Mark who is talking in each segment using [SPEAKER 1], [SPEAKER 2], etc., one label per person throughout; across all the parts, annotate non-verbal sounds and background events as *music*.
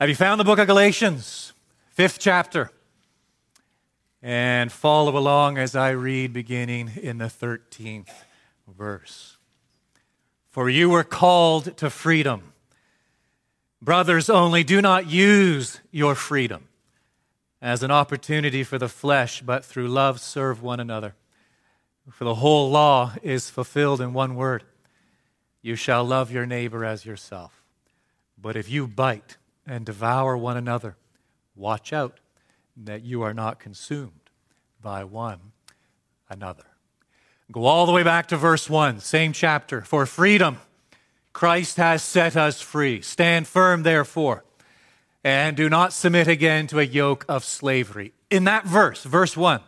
[SPEAKER 1] Have you found the book of Galatians, fifth chapter? And follow along as I read, beginning in the 13th verse. For you were called to freedom. Brothers, only do not use your freedom as an opportunity for the flesh, but through love serve one another. For the whole law is fulfilled in one word you shall love your neighbor as yourself. But if you bite, and devour one another. Watch out that you are not consumed by one another. Go all the way back to verse 1, same chapter. For freedom, Christ has set us free. Stand firm, therefore, and do not submit again to a yoke of slavery. In that verse, verse 1,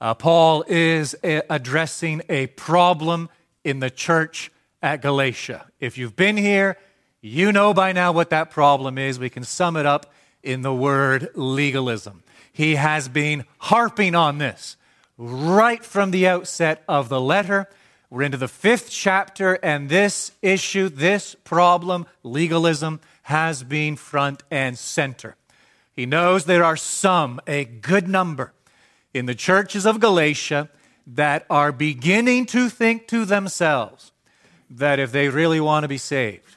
[SPEAKER 1] uh, Paul is a- addressing a problem in the church at Galatia. If you've been here, you know by now what that problem is. We can sum it up in the word legalism. He has been harping on this right from the outset of the letter. We're into the fifth chapter, and this issue, this problem, legalism, has been front and center. He knows there are some, a good number, in the churches of Galatia that are beginning to think to themselves that if they really want to be saved,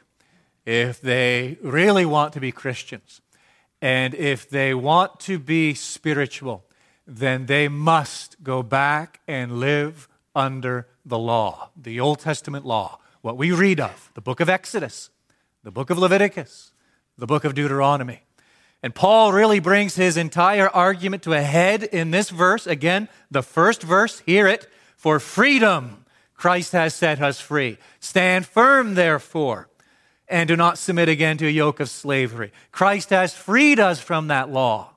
[SPEAKER 1] if they really want to be Christians and if they want to be spiritual, then they must go back and live under the law, the Old Testament law, what we read of, the book of Exodus, the book of Leviticus, the book of Deuteronomy. And Paul really brings his entire argument to a head in this verse. Again, the first verse, hear it. For freedom, Christ has set us free. Stand firm, therefore and do not submit again to a yoke of slavery. Christ has freed us from that law.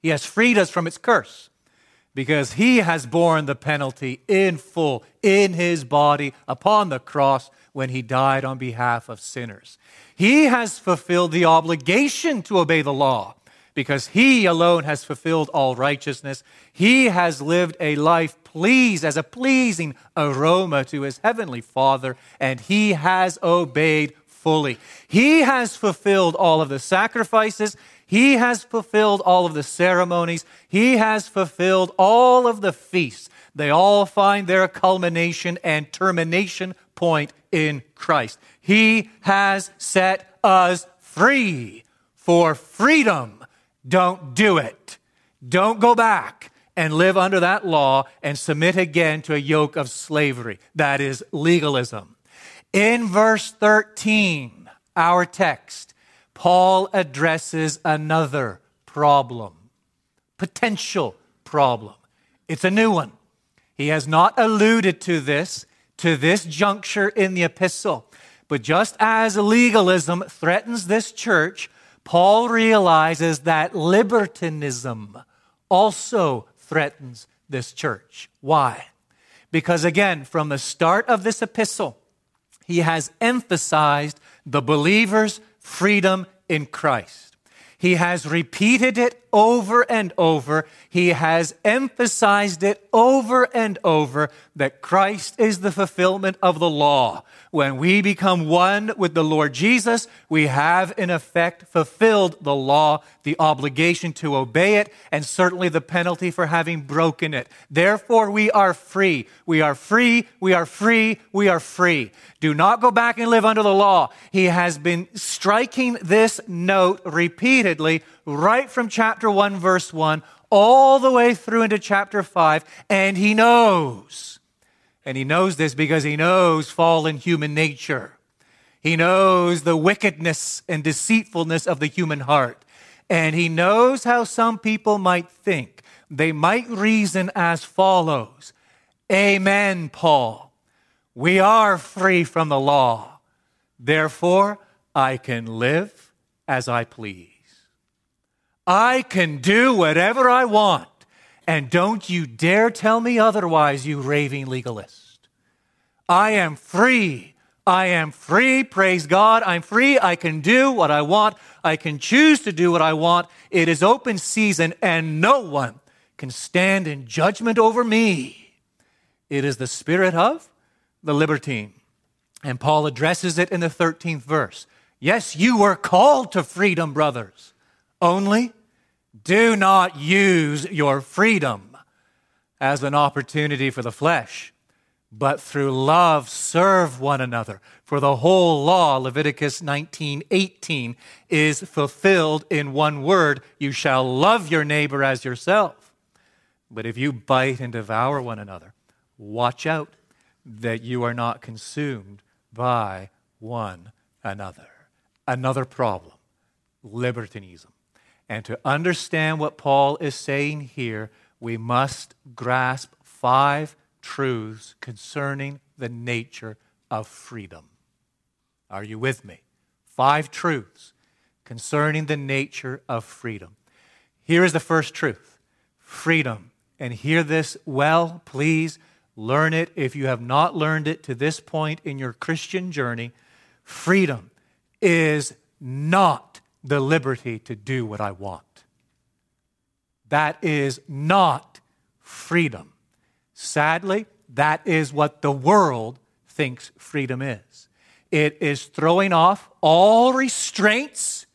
[SPEAKER 1] He has freed us from its curse because he has borne the penalty in full in his body upon the cross when he died on behalf of sinners. He has fulfilled the obligation to obey the law because he alone has fulfilled all righteousness. He has lived a life pleased as a pleasing aroma to his heavenly Father, and he has obeyed fully. He has fulfilled all of the sacrifices. He has fulfilled all of the ceremonies. He has fulfilled all of the feasts. They all find their culmination and termination point in Christ. He has set us free for freedom. Don't do it. Don't go back and live under that law and submit again to a yoke of slavery. That is legalism. In verse 13, our text, Paul addresses another problem, potential problem. It's a new one. He has not alluded to this to this juncture in the epistle. But just as legalism threatens this church, Paul realizes that libertinism also threatens this church. Why? Because again, from the start of this epistle, he has emphasized the believer's freedom in Christ. He has repeated it over and over. He has emphasized it over and over that Christ is the fulfillment of the law. When we become one with the Lord Jesus, we have in effect fulfilled the law, the obligation to obey it, and certainly the penalty for having broken it. Therefore, we are free. We are free. We are free. We are free. Do not go back and live under the law. He has been striking this note repeatedly right from chapter 1, verse 1, all the way through into chapter 5, and he knows and he knows this because he knows fallen human nature. He knows the wickedness and deceitfulness of the human heart. And he knows how some people might think. They might reason as follows Amen, Paul. We are free from the law. Therefore, I can live as I please. I can do whatever I want. And don't you dare tell me otherwise, you raving legalist. I am free. I am free. Praise God. I'm free. I can do what I want. I can choose to do what I want. It is open season, and no one can stand in judgment over me. It is the spirit of the libertine. And Paul addresses it in the 13th verse. Yes, you were called to freedom, brothers. Only do not use your freedom as an opportunity for the flesh, but through love serve one another. For the whole law, Leviticus 19:18, is fulfilled in one word, you shall love your neighbor as yourself. But if you bite and devour one another, watch out that you are not consumed by one another. Another problem libertinism. And to understand what Paul is saying here, we must grasp five truths concerning the nature of freedom. Are you with me? Five truths concerning the nature of freedom. Here is the first truth freedom. And hear this well, please learn it if you have not learned it to this point in your Christian journey. Freedom is not the liberty to do what I want. That is not freedom. Sadly, that is what the world thinks freedom is. It is throwing off all restraints,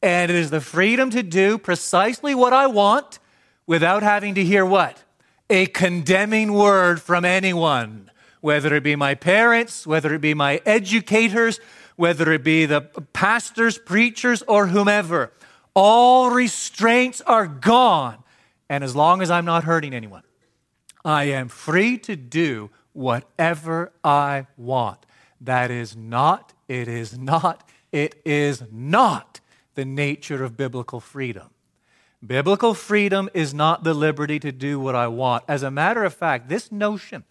[SPEAKER 1] and it is the freedom to do precisely what I want without having to hear what? A condemning word from anyone, whether it be my parents, whether it be my educators, whether it be the pastors, preachers, or whomever. All restraints are gone. And as long as I'm not hurting anyone, I am free to do whatever I want. That is not, it is not, it is not the nature of biblical freedom. Biblical freedom is not the liberty to do what I want. As a matter of fact, this notion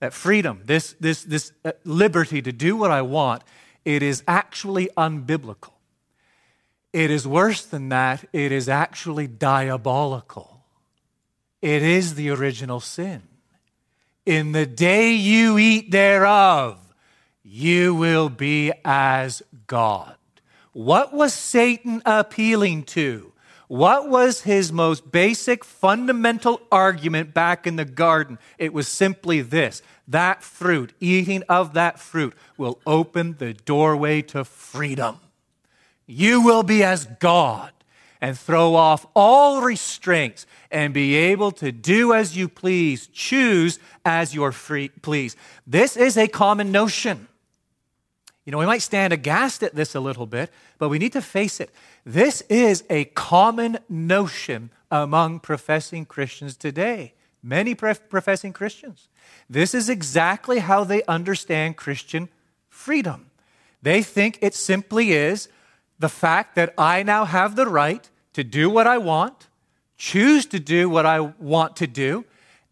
[SPEAKER 1] that freedom, this, this, this uh, liberty to do what I want, it is actually unbiblical. It is worse than that, it is actually diabolical. It is the original sin. In the day you eat thereof, you will be as God. What was Satan appealing to? What was his most basic, fundamental argument back in the garden? It was simply this that fruit, eating of that fruit, will open the doorway to freedom. You will be as God and throw off all restraints and be able to do as you please, choose as you please. This is a common notion. You know, we might stand aghast at this a little bit, but we need to face it. This is a common notion among professing Christians today. Many professing Christians. This is exactly how they understand Christian freedom. They think it simply is the fact that I now have the right to do what I want, choose to do what I want to do,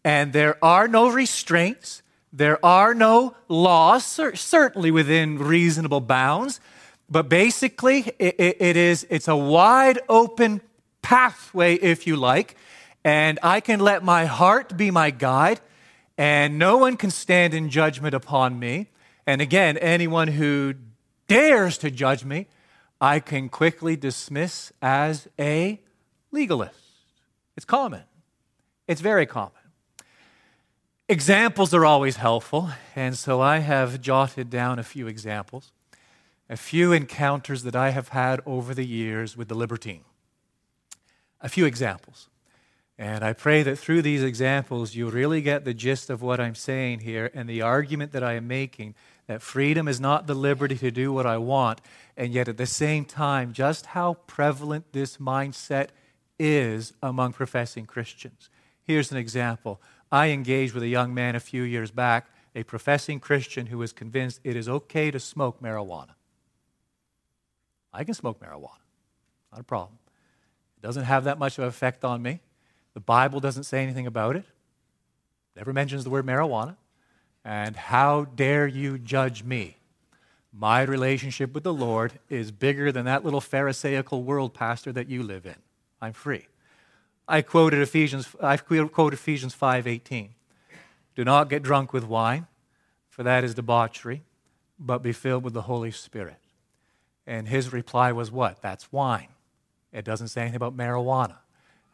[SPEAKER 1] and there are no restraints, there are no laws, certainly within reasonable bounds, but basically it, it is it's a wide open pathway, if you like, and I can let my heart be my guide, and no one can stand in judgment upon me. And again, anyone who dares to judge me, I can quickly dismiss as a legalist. It's common, it's very common. Examples are always helpful, and so I have jotted down a few examples, a few encounters that I have had over the years with the libertine. A few examples. And I pray that through these examples, you really get the gist of what I'm saying here and the argument that I am making that freedom is not the liberty to do what I want, and yet at the same time, just how prevalent this mindset is among professing Christians. Here's an example I engaged with a young man a few years back, a professing Christian who was convinced it is okay to smoke marijuana. I can smoke marijuana, not a problem. It doesn't have that much of an effect on me. The Bible doesn't say anything about it, never mentions the word marijuana. And how dare you judge me? My relationship with the Lord is bigger than that little Pharisaical world, Pastor, that you live in. I'm free. I quoted Ephesians, I quoted Ephesians 5.18. Do not get drunk with wine, for that is debauchery, but be filled with the Holy Spirit. And his reply was what? That's wine. It doesn't say anything about marijuana.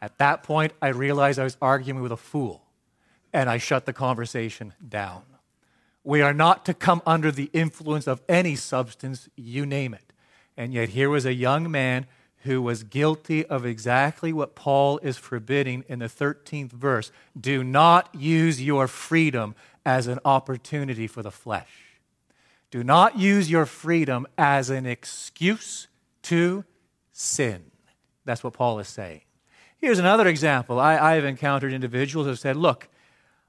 [SPEAKER 1] At that point, I realized I was arguing with a fool, and I shut the conversation down. We are not to come under the influence of any substance, you name it. And yet, here was a young man who was guilty of exactly what Paul is forbidding in the 13th verse. Do not use your freedom as an opportunity for the flesh. Do not use your freedom as an excuse to sin. That's what Paul is saying. Here's another example. I, have encountered individuals who have said, Look,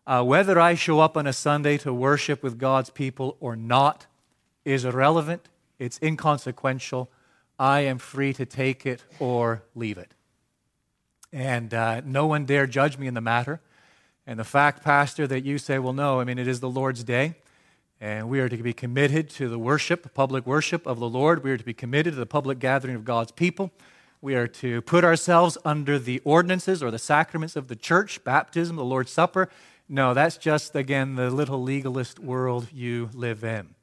[SPEAKER 1] uh, whether I show up on a Sunday to worship with God's people or not is irrelevant, it's inconsequential. I am free to take it or leave it. And uh, no one dare judge me in the matter. And the fact, Pastor, that you say, well, no, I mean, it is the Lord's day, and we are to be committed to the worship, public worship of the Lord. We are to be committed to the public gathering of God's people. We are to put ourselves under the ordinances or the sacraments of the church, baptism, the Lord's Supper. No, that's just, again, the little legalist world you live in.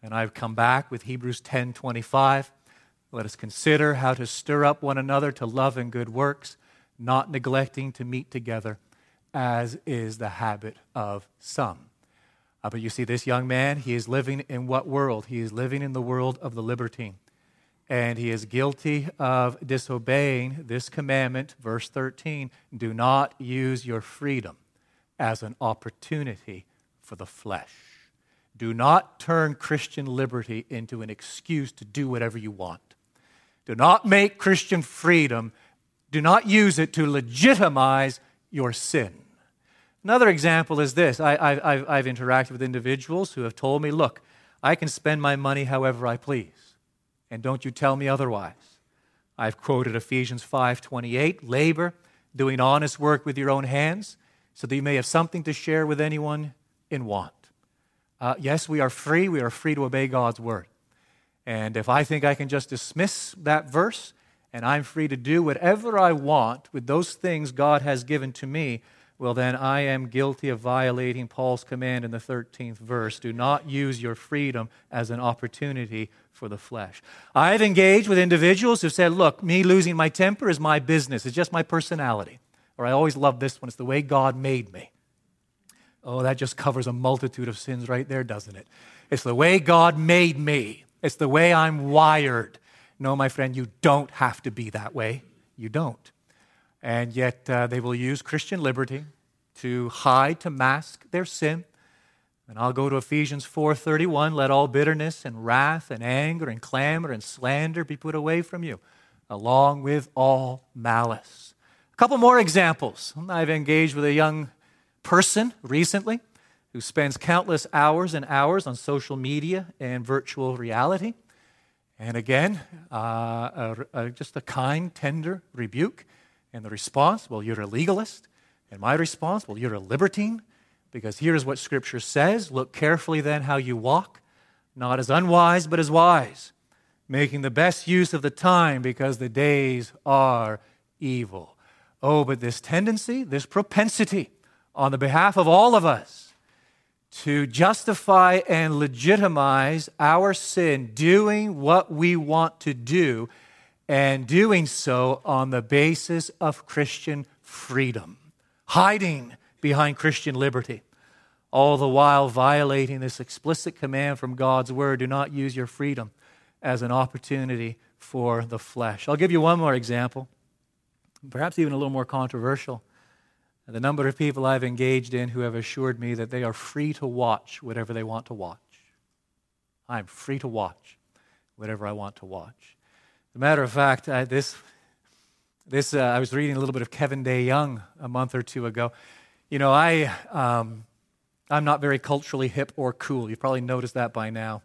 [SPEAKER 1] And I've come back with Hebrews 10 25. Let us consider how to stir up one another to love and good works, not neglecting to meet together, as is the habit of some. Uh, but you see, this young man, he is living in what world? He is living in the world of the libertine. And he is guilty of disobeying this commandment, verse 13 do not use your freedom as an opportunity for the flesh. Do not turn Christian liberty into an excuse to do whatever you want. Do not make Christian freedom, do not use it to legitimize your sin. Another example is this I, have interacted with individuals who have told me, look, I can spend my money however I please, and don't you tell me otherwise. I've quoted Ephesians 5:28, labor, doing honest work with your own hands, so that you may have something to share with anyone in want. Uh, yes, we are free. We are free to obey God's word. And if I think I can just dismiss that verse and I'm free to do whatever I want with those things God has given to me, well, then I am guilty of violating Paul's command in the 13th verse. Do not use your freedom as an opportunity for the flesh. I've engaged with individuals who said, Look, me losing my temper is my business, it's just my personality. Or I always love this one, it's the way God made me. Oh, that just covers a multitude of sins right there, doesn't it? It's the way God made me. It's the way I'm wired. No, my friend, you don't have to be that way. You don't. And yet uh, they will use Christian liberty to hide, to mask their sin. And I'll go to Ephesians 4:31, let all bitterness and wrath and anger and clamor and slander be put away from you, along with all malice. A couple more examples. I've engaged with a young person recently who spends countless hours and hours on social media and virtual reality. And again, uh, just a kind, tender rebuke. And the response, well, you're a legalist. And my response, well, you're a libertine. Because here's what Scripture says Look carefully then how you walk, not as unwise, but as wise, making the best use of the time because the days are evil. Oh, but this tendency, this propensity on the behalf of all of us to justify and legitimize our sin, doing what we want to do, and doing so on the basis of Christian freedom, hiding behind Christian liberty, all the while violating this explicit command from God's word do not use your freedom as an opportunity for the flesh. I'll give you one more example, perhaps even a little more controversial the number of people I've engaged in who have assured me that they are free to watch whatever they want to watch. I'm free to watch whatever I want to watch. As a matter of fact, I, this, this uh, I was reading a little bit of Kevin DeYoung a month or two ago. You know, I, um, I'm not very culturally hip or cool. You've probably noticed that by now.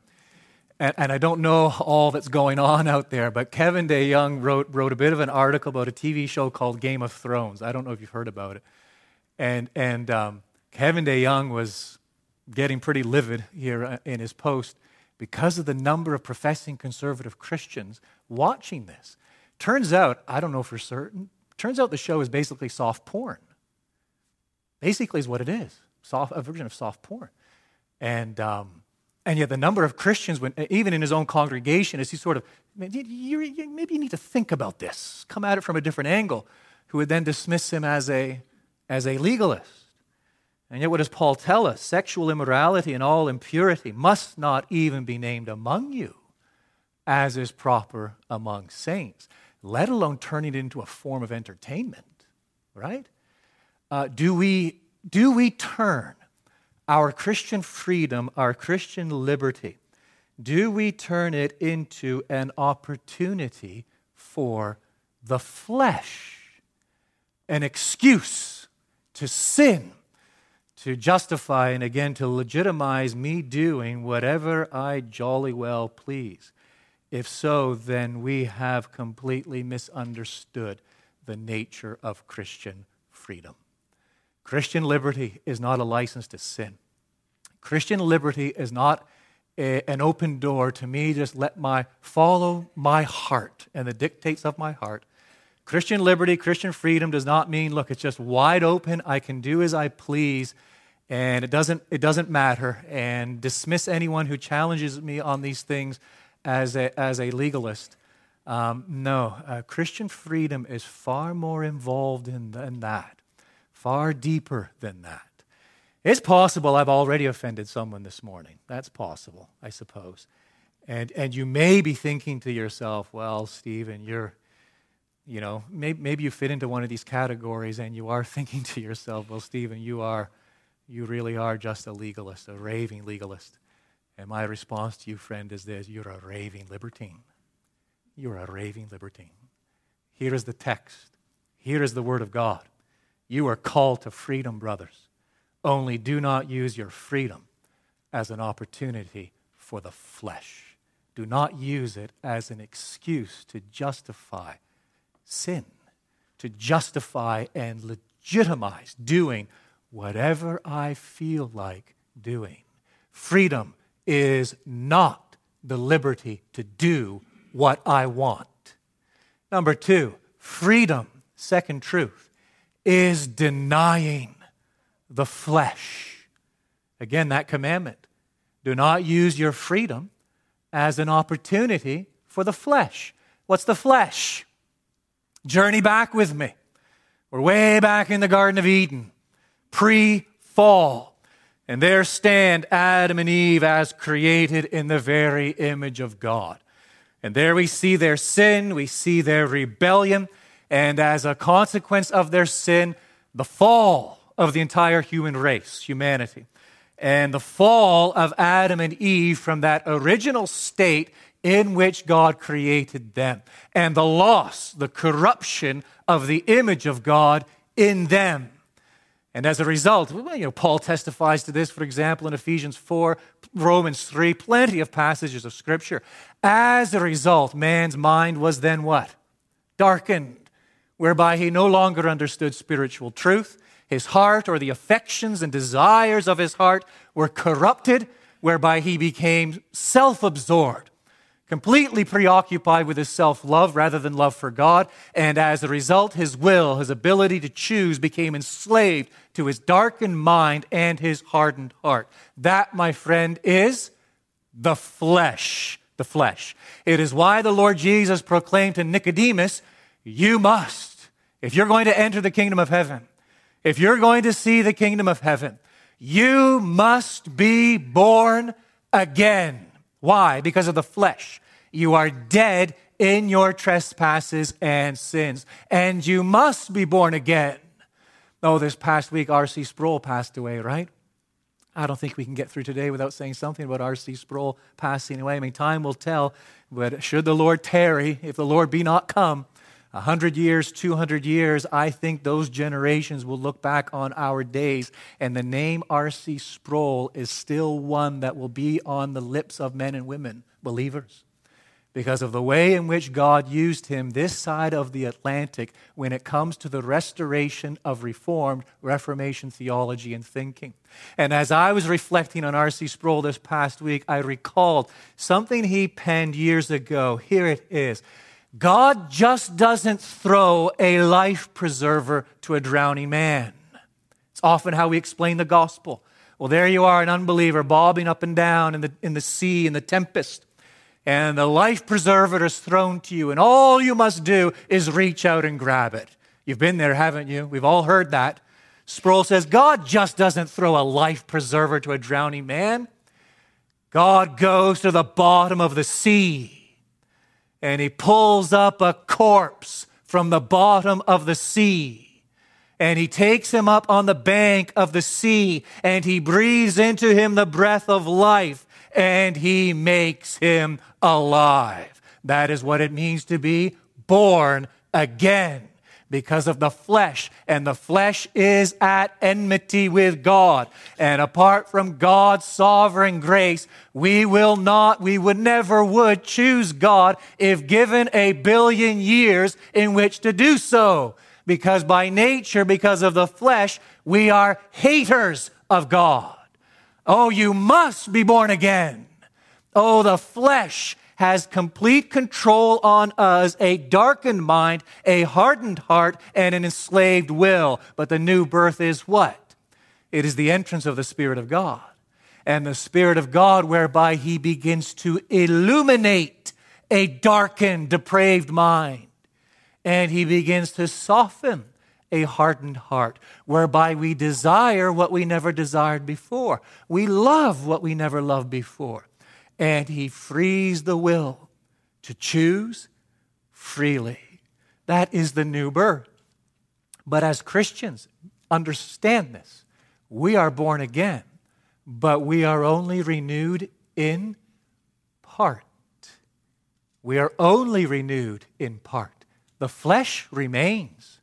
[SPEAKER 1] And, and, I don't know all that's going on out there, but Kevin DeYoung wrote, wrote a bit of an article about a TV show called Game of Thrones. I don't know if you've heard about it. And, and um, Kevin DeYoung was getting pretty livid here uh, in his post because of the number of professing conservative Christians watching this. Turns out, I don't know for certain, turns out the show is basically soft porn. Basically, is what it is soft, a version of soft porn. And, um, and yet, the number of Christians, when, even in his own congregation, as he sort of, maybe you need to think about this, come at it from a different angle, who would then dismiss him as a as a legalist. And yet, what does Paul tell us? Sexual immorality and all impurity must not even be named among you, as is proper among saints, let alone turning it into a form of entertainment, right? Uh, do, we, do we turn our Christian freedom, our Christian liberty, do we turn it into an opportunity for the flesh, an excuse to sin, to justify and again to legitimize me doing whatever I jolly well please? If so, then we have completely misunderstood the nature of Christian freedom. Christian liberty is not a license to sin. Christian liberty is not a, an open door to me just let my follow my heart and the dictates of my heart. Christian liberty, Christian freedom does not mean look, it's just wide open. I can do as I please and it doesn't it doesn't matter and dismiss anyone who challenges me on these things as a, as a legalist. Um, no, uh, Christian freedom is far more involved in, than that far deeper than that. It's possible I've already offended someone this morning. That's possible, I suppose. And, and you may be thinking to yourself, well, Stephen, you're, you know, maybe, maybe you fit into one of these categories and you are *laughs* thinking to yourself, well, Stephen, you are, you really are just a legalist, a raving legalist. And my response to you, friend, is this you're a raving libertine. You're a raving libertine. Here is the text. Here is the Word of God. You are called to freedom, brothers. Only do not use your freedom as an opportunity for the flesh. Do not use it as an excuse to justify sin, to justify and legitimize doing whatever I feel like doing. Freedom is not the liberty to do what I want. Number two, freedom, second truth, is denying the flesh. Again, that commandment. Do not use your freedom as an opportunity for the flesh. What's the flesh? Journey back with me. We're way back in the Garden of Eden, pre fall. And there stand Adam and Eve as created in the very image of God. And there we see their sin, we see their rebellion, and as a consequence of their sin, the fall of the entire human race, humanity. And the fall of Adam and Eve from that original state in which God created them. And the loss, the corruption of the image of God in them. And as a result, you know, Paul testifies to this, for example, in Ephesians 4, Romans 3, plenty of passages of Scripture. As a result, man's mind was then what? Darkened whereby he no longer understood spiritual truth. His heart or the affections and desires of his heart were corrupted, whereby he became self absorbed, completely preoccupied with his self love rather than love for God. And as a result, his will, his ability to choose, became enslaved to his darkened mind and his hardened heart. That, my friend, is the flesh. The flesh. It is why the Lord Jesus proclaimed to Nicodemus you must. If you're going to enter the kingdom of heaven, if you're going to see the kingdom of heaven, you must be born again. Why? Because of the flesh. You are dead in your trespasses and sins, and you must be born again. Oh, this past week, R.C. Sproul passed away, right? I don't think we can get through today without saying something about R.C. Sproul passing away. I mean, time will tell, but should the Lord tarry, if the Lord be not come, 100 years, 200 years, I think those generations will look back on our days, and the name R.C. Sproul is still one that will be on the lips of men and women, believers, because of the way in which God used him this side of the Atlantic when it comes to the restoration of Reformed Reformation theology and thinking. And as I was reflecting on R.C. Sproul this past week, I recalled something he penned years ago. Here it is. God just doesn't throw a life preserver to a drowning man. It's often how we explain the gospel. Well, there you are, an unbeliever, bobbing up and down in the, in the sea, in the tempest, and the life preserver is thrown to you, and all you must do is reach out and grab it. You've been there, haven't you? We've all heard that. Sproul says God just doesn't throw a life preserver to a drowning man. God goes to the bottom of the sea and he pulls up a corpse from the bottom of the sea. And he takes him up on the bank of the sea and he breathes into him the breath of life and he makes him alive. That is what it means to be born again because of the flesh, and the flesh is at enmity with God. And apart from God's sovereign grace, we will not, we would never would choose God if given a billion years in which to do so. Because by nature, because of the flesh, we are haters of God. Oh, you must be born again. Oh, the flesh has complete control on us, a darkened mind, a hardened heart, and an enslaved will. But the new birth is what? It is the entrance of the Spirit of God. And the Spirit of God, whereby He begins to illuminate a darkened, depraved mind. And He begins to soften a hardened heart, whereby we desire what we never desired before. We love what we never loved before and he frees the will to choose freely. That is the new birth. But as Christians, understand this. We are born again, but we are only renewed in part. We are only renewed in part. The flesh remains.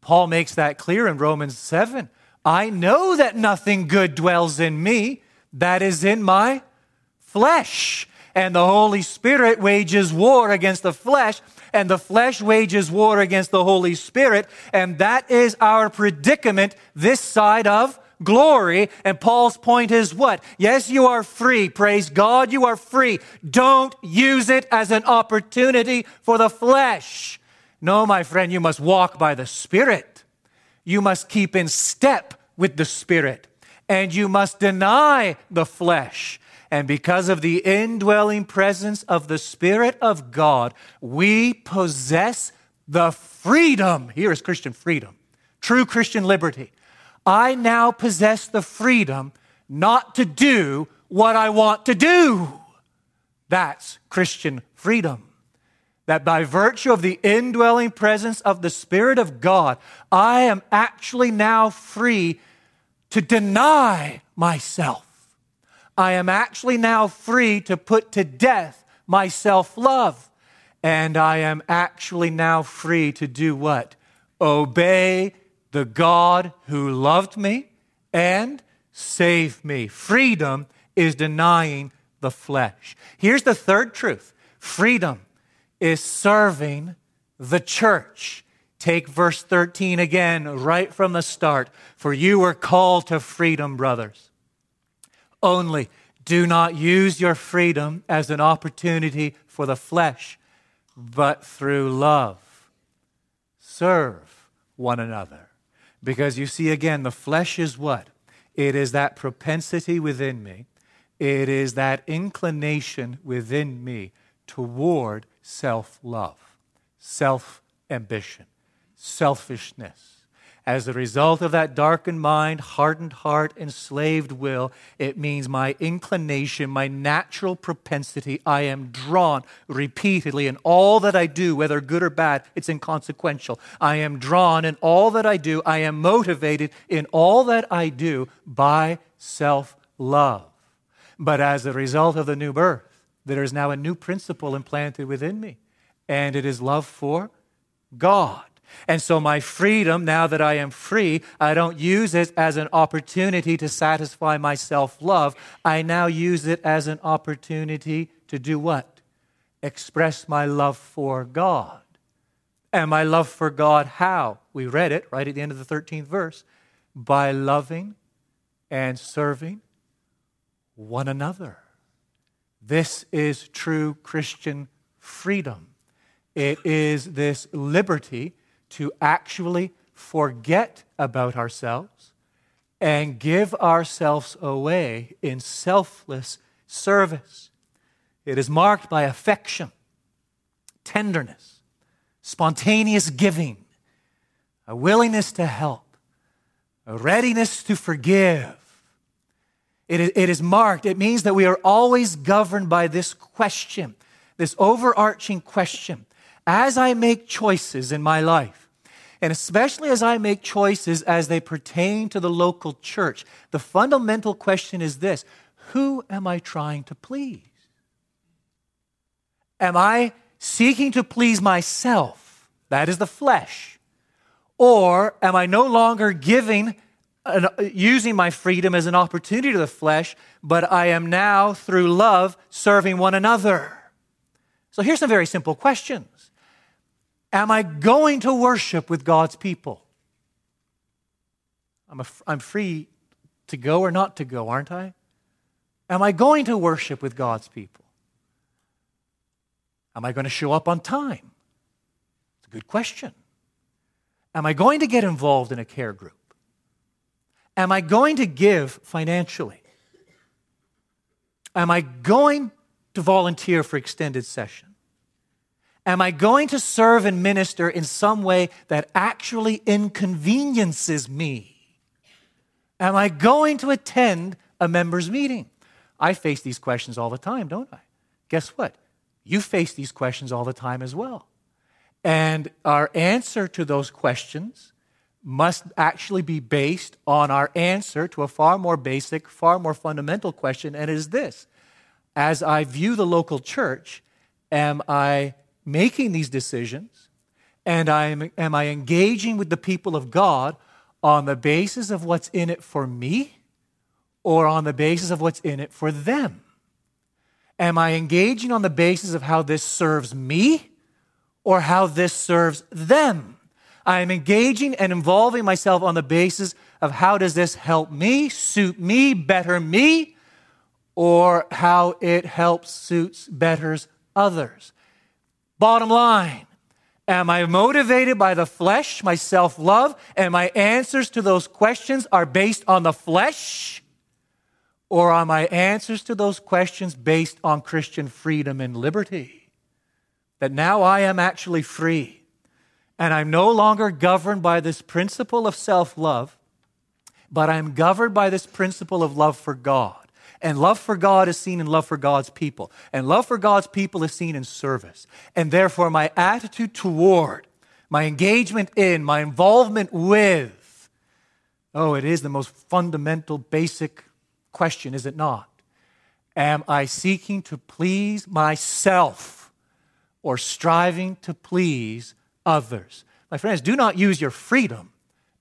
[SPEAKER 1] Paul makes that clear in Romans 7. I know that nothing good dwells in me, that is in my flesh. And the Holy Spirit wages war against the flesh, and the flesh wages war against the Holy Spirit. And that is our predicament this side of glory. And Paul's point is what? Yes, you are free. Praise God, you are free. Don't use it as an opportunity for the flesh. No, my friend, you must walk by the Spirit. You must keep in step with the Spirit. And you must deny the flesh. And because of the indwelling presence of the Spirit of God, we possess the freedom. Here is Christian freedom, true Christian liberty. I now possess the freedom not to do what I want to do. That's Christian freedom. That by virtue of the indwelling presence of the Spirit of God, I am actually now free to deny myself I am actually now free to put to death my self love. And I am actually now free to do what? Obey the God who loved me and saved me. Freedom is denying the flesh. Here's the third truth freedom is serving the church. Take verse 13 again, right from the start. For you were called to freedom, brothers only. Do not use your freedom as an opportunity for the flesh, but through love. Serve one another. Because you see, again, the flesh is what? It is that propensity within me, it is that inclination within me toward self love, self ambition, selfishness as a result of that darkened mind, hardened heart, enslaved will, it means my inclination, my natural propensity, I am drawn repeatedly in all that I do, whether good or bad, it's inconsequential. I am drawn in all that I do, I am motivated in all that I do by self love. But as a result of the new birth, there is now a new principle implanted within me, and it is love for God. And so, my freedom, now that I am free, I don't use it as an opportunity to satisfy my self love. I now use it as an opportunity to do what? Express my love for God. And my love for God, how? We read it right at the end of the 13th verse by loving and serving one another. This is true Christian freedom. It is this liberty to actually forget about ourselves and give ourselves away in selfless service. It is marked by affection, tenderness, spontaneous giving, a willingness to help, a readiness to forgive. It is, it is marked, it means that we are always governed by this question this overarching question as I make choices in my life, and especially as I make choices as they pertain to the local church, the fundamental question is this Who am I trying to please? Am I seeking to please myself? That is the flesh. Or am I no longer giving, an, using my freedom as an opportunity to the flesh, but I am now, through love, serving one another? So here's some very simple questions Am I going to worship with God's people? I'm, a, I'm free to go or not to go, aren't I? Am I going to worship with God's people? Am I going to show up on time? It's a good question. Am I going to get involved in a care group? Am I going to give financially? Am I going to volunteer for extended session? Am I going to serve and minister in some way that actually inconveniences me? Am I going to attend a members' meeting? I face these questions all the time, don't I? Guess what? You face these questions all the time as well. And our answer to those questions must actually be based on our answer to a far more basic, far more fundamental question, and it is this As I view the local church, am I making these decisions? And I'm, am I engaging with the people of God on the basis of what's in it for me or on the basis of what's in it for them? Am I engaging on the basis of how this serves me or how this serves them? I am engaging and involving myself on the basis of how does this help me, suit me, better me, or how it helps, suits, betters others. Bottom line, am I motivated by the flesh, my self love, and my answers to those questions are based on the flesh? Or are my answers to those questions based on Christian freedom and liberty? That now I am actually free and I'm no longer governed by this principle of self love, but I'm governed by this principle of love for God. And love for God is seen in love for God's people. And love for God's people is seen in service. And therefore, my attitude toward, my engagement in, my involvement with, oh, it is the most fundamental, basic question, is it not? Am I seeking to please myself or striving to please others? My friends, do not use your freedom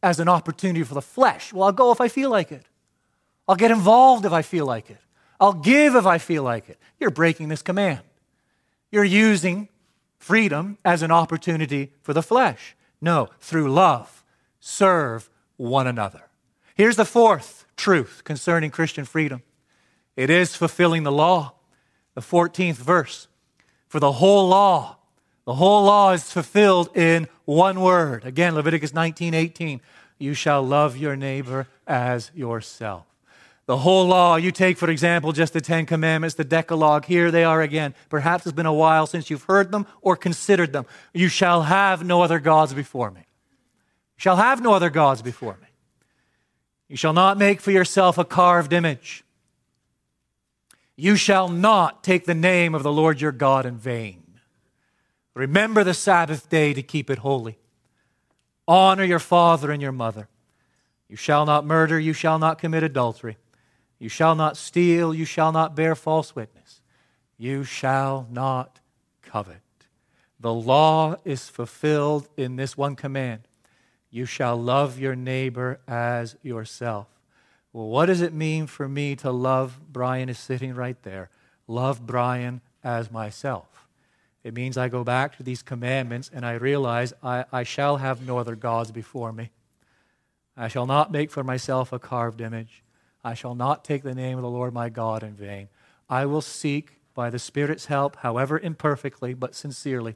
[SPEAKER 1] as an opportunity for the flesh. Well, I'll go if I feel like it. I'll get involved if I feel like it. I'll give if I feel like it. You're breaking this command. You're using freedom as an opportunity for the flesh. No, through love, serve one another. Here's the fourth truth concerning Christian freedom it is fulfilling the law. The 14th verse. For the whole law, the whole law is fulfilled in one word. Again, Leviticus 19 18. You shall love your neighbor as yourself. The whole law, you take, for example, just the Ten Commandments, the Decalogue, here they are again. Perhaps it's been a while since you've heard them or considered them. You shall have no other gods before me. You shall have no other gods before me. You shall not make for yourself a carved image. You shall not take the name of the Lord your God in vain. Remember the Sabbath day to keep it holy. Honor your father and your mother. You shall not murder. You shall not commit adultery. You shall not steal. You shall not bear false witness. You shall not covet. The law is fulfilled in this one command you shall love your neighbor as yourself. Well, what does it mean for me to love? Brian is sitting right there. Love Brian as myself. It means I go back to these commandments and I realize I, I shall have no other gods before me. I shall not make for myself a carved image. I shall not take the name of the Lord my God in vain. I will seek, by the Spirit's help, however imperfectly but sincerely,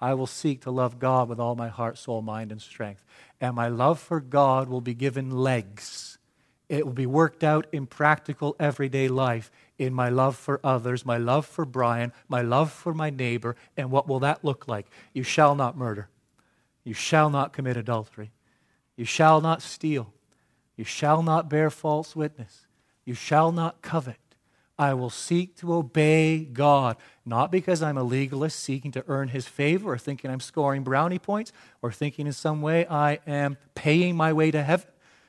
[SPEAKER 1] I will seek to love God with all my heart, soul, mind, and strength. And my love for God will be given legs. It will be worked out in practical everyday life in my love for others, my love for Brian, my love for my neighbor. And what will that look like? You shall not murder. You shall not commit adultery. You shall not steal. You shall not bear false witness. You shall not covet. I will seek to obey God, not because I'm a legalist seeking to earn his favor or thinking I'm scoring brownie points or thinking in some way I am paying my way to heaven.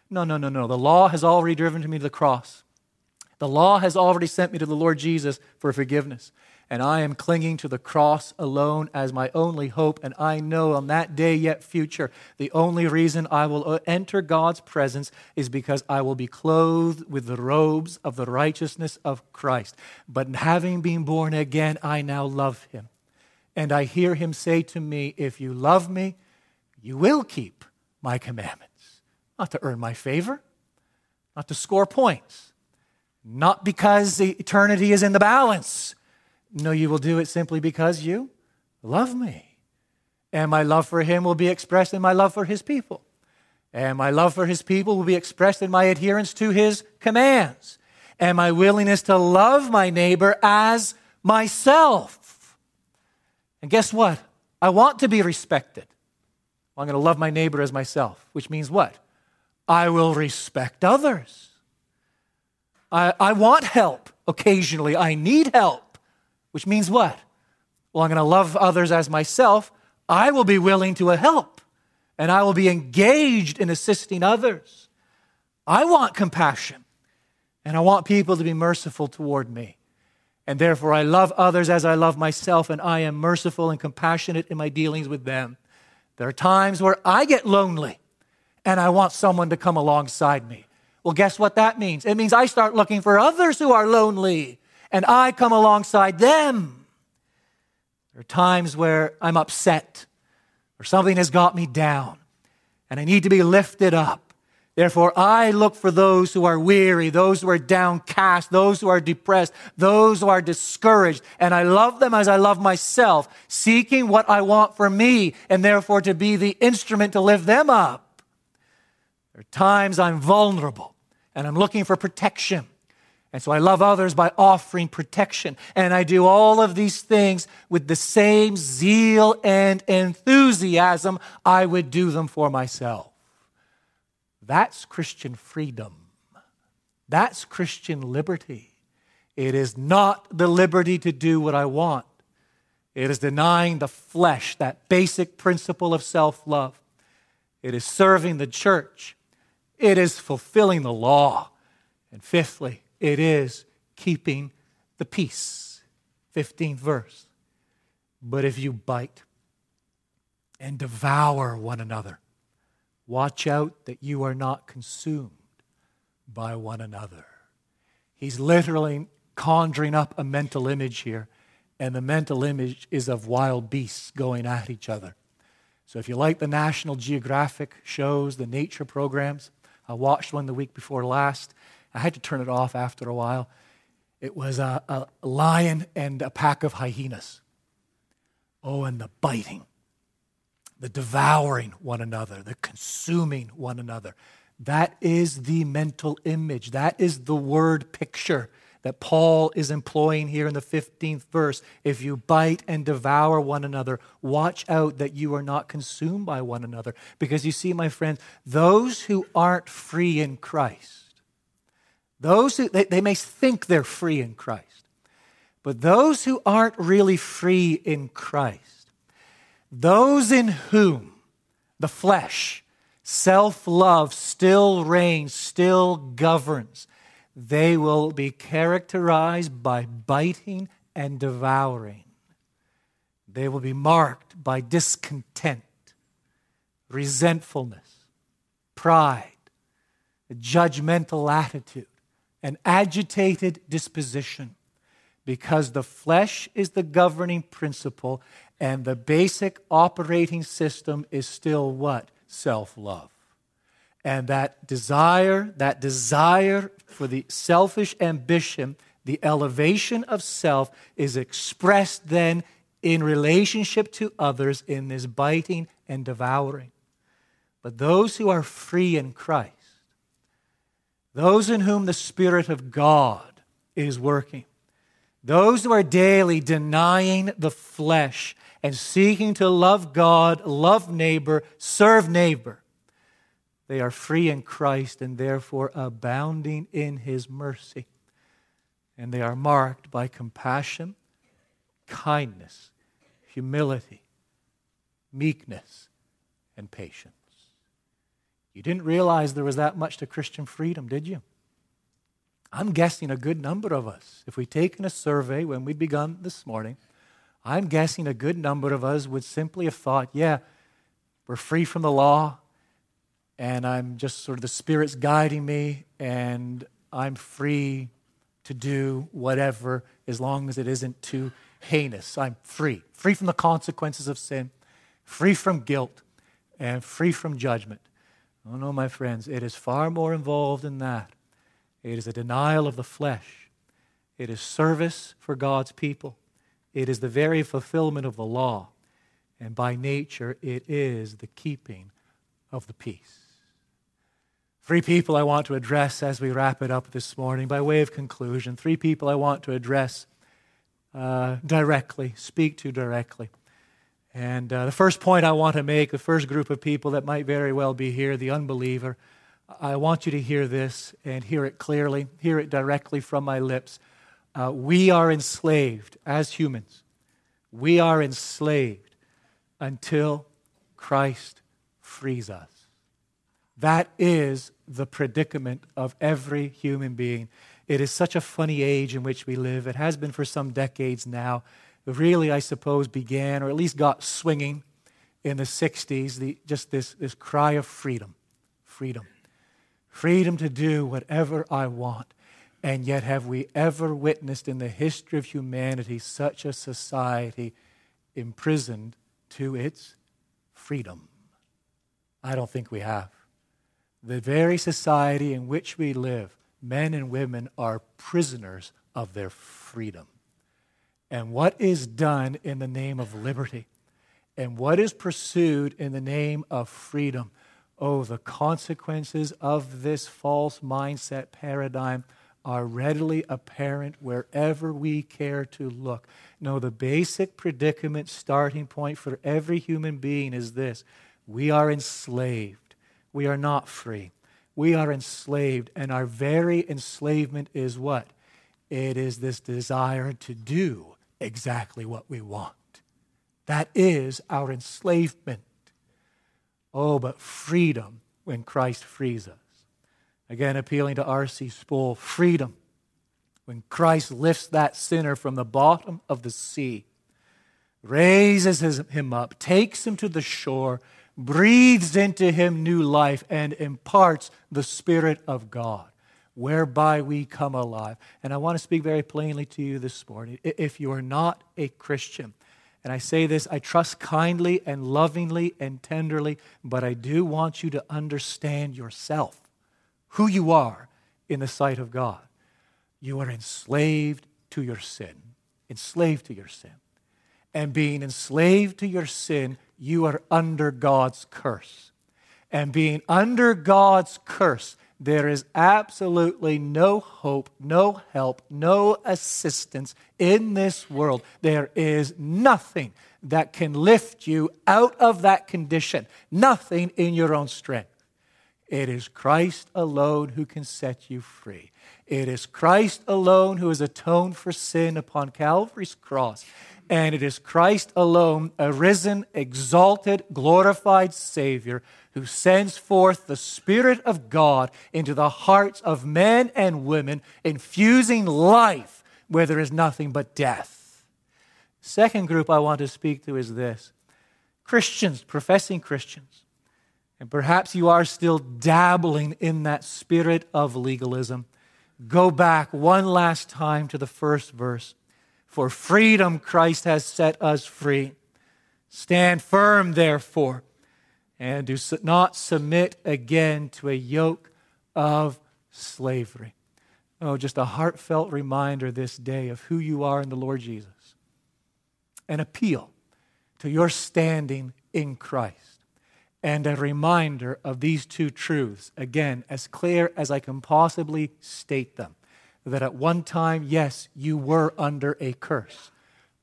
[SPEAKER 1] No, no, no, no. The law has already driven me to the cross. The law has already sent me to the Lord Jesus for forgiveness and I am clinging to the cross alone as my only hope. And I know on that day yet future, the only reason I will uh, enter God's presence is because I will be clothed with the robes of the righteousness of Christ. But having been born again, I now love him. And I hear him say to me, If you love me, you will keep my commandments. Not to earn my favor, not to score points, not because the eternity is in the balance no, you will do it simply because you love me. And my love for him will be expressed in my love for his people. And my love for his people will be expressed in my adherence to his commands. And my willingness to love my neighbor as myself. And guess what? I want to be respected. I'm going to love my neighbor as myself, which means what? I will respect others. I, I want help occasionally. I need help. Which means what? Well, I'm going to love others as myself. I will be willing to help and I will be engaged in assisting others. I want compassion and I want people to be merciful toward me. And therefore, I love others as I love myself, and I am merciful and compassionate in my dealings with them. There are times where I get lonely and I want someone to come alongside me. Well, guess what that means? It means I start looking for others who are lonely and I come alongside them. There are times where I'm upset or something has got me down and I need to be lifted up. Therefore, I look for those who are weary, those who are downcast, those who are depressed, those who are discouraged, and I love them as I love myself, seeking what I want for me, and therefore to be the instrument to lift them up. There are times I'm vulnerable and I'm looking for protection. And so I love others by offering protection. And I do all of these things with the same zeal and enthusiasm I would do them for myself. That's Christian freedom. That's Christian liberty. It is not the liberty to do what I want. It is denying the flesh, that basic principle of self love. It is serving the church. It is fulfilling the law. And fifthly, it is keeping the peace. 15th verse. But if you bite and devour one another, watch out that you are not consumed by one another. He's literally conjuring up a mental image here, and the mental image is of wild beasts going at each other. So if you like the National Geographic shows, the nature programs, I watched one the week before last, I had to turn it off after a while. It was a, a lion and a pack of hyenas. Oh, and the biting, the devouring one another, the consuming one another. That is the mental image. That is the word picture that Paul is employing here in the 15th verse. If you bite and devour one another, watch out that you are not consumed by one another. Because you see, my friends, those who aren't free in Christ, those who, they, they may think they're free in Christ, but those who aren't really free in Christ, those in whom the flesh, self love still reigns, still governs, they will be characterized by biting and devouring. They will be marked by discontent, resentfulness, pride, a judgmental attitude an agitated disposition because the flesh is the governing principle and the basic operating system is still what? Self love. And that desire, that desire for the selfish ambition, the elevation of self, is expressed then in relationship to others in this biting and devouring. But those who are free in Christ, those in whom the Spirit of God is working. Those who are daily denying the flesh and seeking to love God, love neighbor, serve neighbor. They are free in Christ and therefore abounding in his mercy. and they are marked by compassion, kindness, humility, meekness, and patience. You didn't realize there was that much to Christian freedom, did you? I'm guessing a good number of us, if we'd taken a survey when we'd begun this morning, I'm guessing a good number of us would simply have thought, yeah, we're free from the law, and I'm just sort of the Spirit's guiding me, and I'm free to do whatever as long as it isn't too heinous. I'm free, free from the consequences of sin, free from guilt, and free from judgment. Oh, no, my friends, it is far more involved than that. It is a denial of the flesh, it is service for God's people, it is the very fulfillment of the law, and by nature, it is the keeping of the peace. Three people I want to address as we wrap it up this morning by way of conclusion. Three people I want to address uh, directly, speak to directly. And uh, the first point I want to make, the first group of people that might very well be here, the unbeliever, I want you to hear this and hear it clearly, hear it directly from my lips. Uh, we are enslaved as humans. We are enslaved until Christ frees us. That is the predicament of every human being. It is such a funny age in which we live. It has been for some decades now. Really, I suppose, began or at least got swinging in the 60s, the, just this, this cry of freedom. Freedom. Freedom to do whatever I want. And yet, have we ever witnessed in the history of humanity such a society imprisoned to its freedom? I don't think we have the very society in which we live, men and women are prisoners of their freedom. And what is done in the name of liberty and what is pursued in the name of freedom? Oh, the consequences of this false mindset paradigm are readily apparent wherever we care to look. No, the basic predicament starting point for every human being is this we are enslaved we are not free. We are enslaved, and our very enslavement is what? It is this desire to do exactly what we want. That is our enslavement. Oh, but freedom when Christ frees us. Again, appealing to R.C. Sproul freedom when Christ lifts that sinner from the bottom of the sea, raises him up, takes him to the shore, breathes into him new life and imparts the Spirit of God, whereby we come alive. And I want to speak very plainly to you this morning. If you are not a Christian, and I say this, I trust kindly and lovingly and tenderly, but I do want you to understand yourself, who you are in the sight of God. You are enslaved to your sin, enslaved to your sin. And being enslaved to your sin, you are under God's curse. And being under God's curse, there is absolutely no hope, no help, no assistance in this world. There is nothing that can lift you out of that condition, nothing in your own strength. It is Christ alone who can set you free. It is Christ alone who has atoned for sin upon Calvary's cross. And it is Christ alone, a risen, exalted, glorified Savior, who sends forth the Spirit of God into the hearts of men and women, infusing life where there is nothing but death. Second group I want to speak to is this Christians, professing Christians. And perhaps you are still dabbling in that spirit of legalism. Go back one last time to the first verse. For freedom Christ has set us free. Stand firm, therefore, and do not submit again to a yoke of slavery. Oh, just a heartfelt reminder this day of who you are in the Lord Jesus. An appeal to your standing in Christ. And a reminder of these two truths, again, as clear as I can possibly state them that at one time, yes, you were under a curse,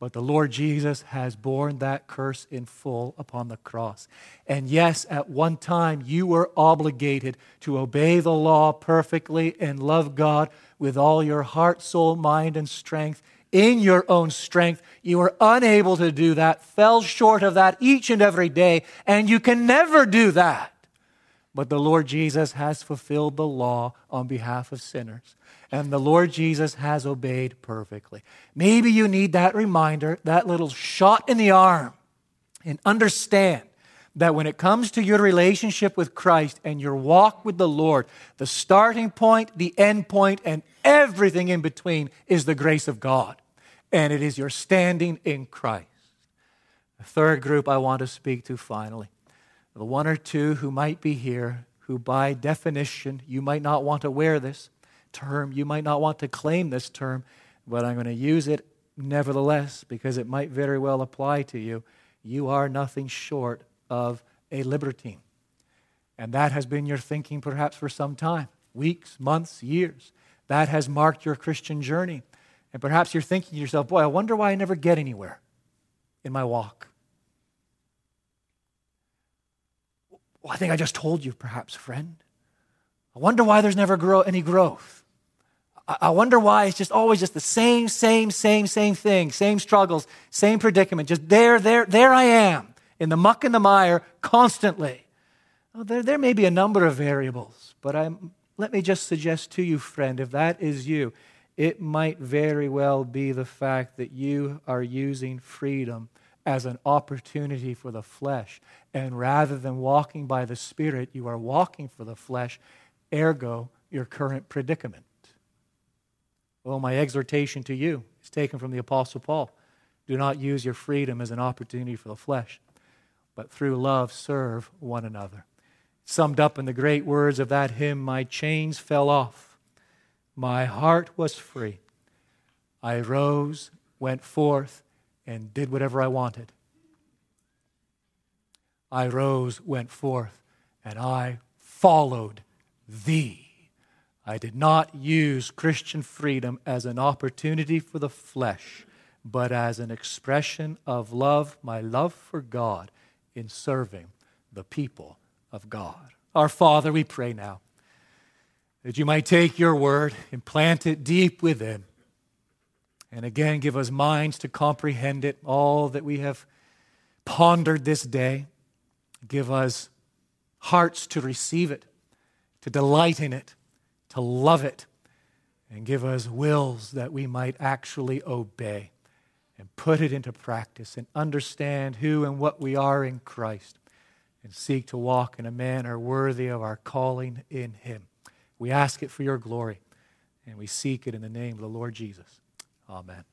[SPEAKER 1] But the Lord Jesus has borne that curse in full upon the cross. And yes, at one time you were obligated to obey the law perfectly and love God with all your heart, soul, mind, and strength in your own strength. You were unable to do that, fell short of that each and every day, and you can never do that. But the Lord Jesus has fulfilled the law on behalf of sinners and the Lord Jesus has obeyed perfectly. Maybe you need that reminder, that little shot in the arm, and understand that when it comes to your relationship with Christ and your walk with the Lord, the starting point, the end point, and everything in between is the grace of God. And it is your standing in Christ. The third group I want to speak to finally the one or two who might be here who, by definition, you might not want to wear this term. You might not want to claim this term, but I'm going to use it nevertheless because it might very well apply to you. You are nothing short of a libertine. And that has been your thinking perhaps for some time weeks, months, years. That has marked your Christian journey. And perhaps you're thinking to yourself, boy, I wonder why I never get anywhere in my walk. Well, I think I just told you, perhaps, friend. I wonder why there's never grow, any growth. I wonder why it's just always just the same, same, same, same thing, same struggles, same predicament. Just there, there, there I am in the muck and the mire constantly. Well, there, there may be a number of variables, but I'm, let me just suggest to you, friend, if that is you, it might very well be the fact that you are using freedom as an opportunity for the flesh. And rather than walking by the Spirit, you are walking for the flesh, ergo, your current predicament. Well, my exhortation to you is taken from the Apostle Paul. Do not use your freedom as an opportunity for the flesh, but through love serve one another. Summed up in the great words of that hymn My chains fell off, my heart was free. I rose, went forth, and did whatever I wanted. I rose, went forth, and I followed thee. I did not use Christian freedom as an opportunity for the flesh, but as an expression of love, my love for God in serving the people of God. Our Father, we pray now that you might take your word and plant it deep within. And again, give us minds to comprehend it, all that we have pondered this day. Give us hearts to receive it, to delight in it to love it, and give us wills that we might actually obey and put it into practice and understand who and what we are in Christ and seek to walk in a manner worthy of our calling in Him. We ask it for your glory, and we seek it in the name of the Lord Jesus. Amen.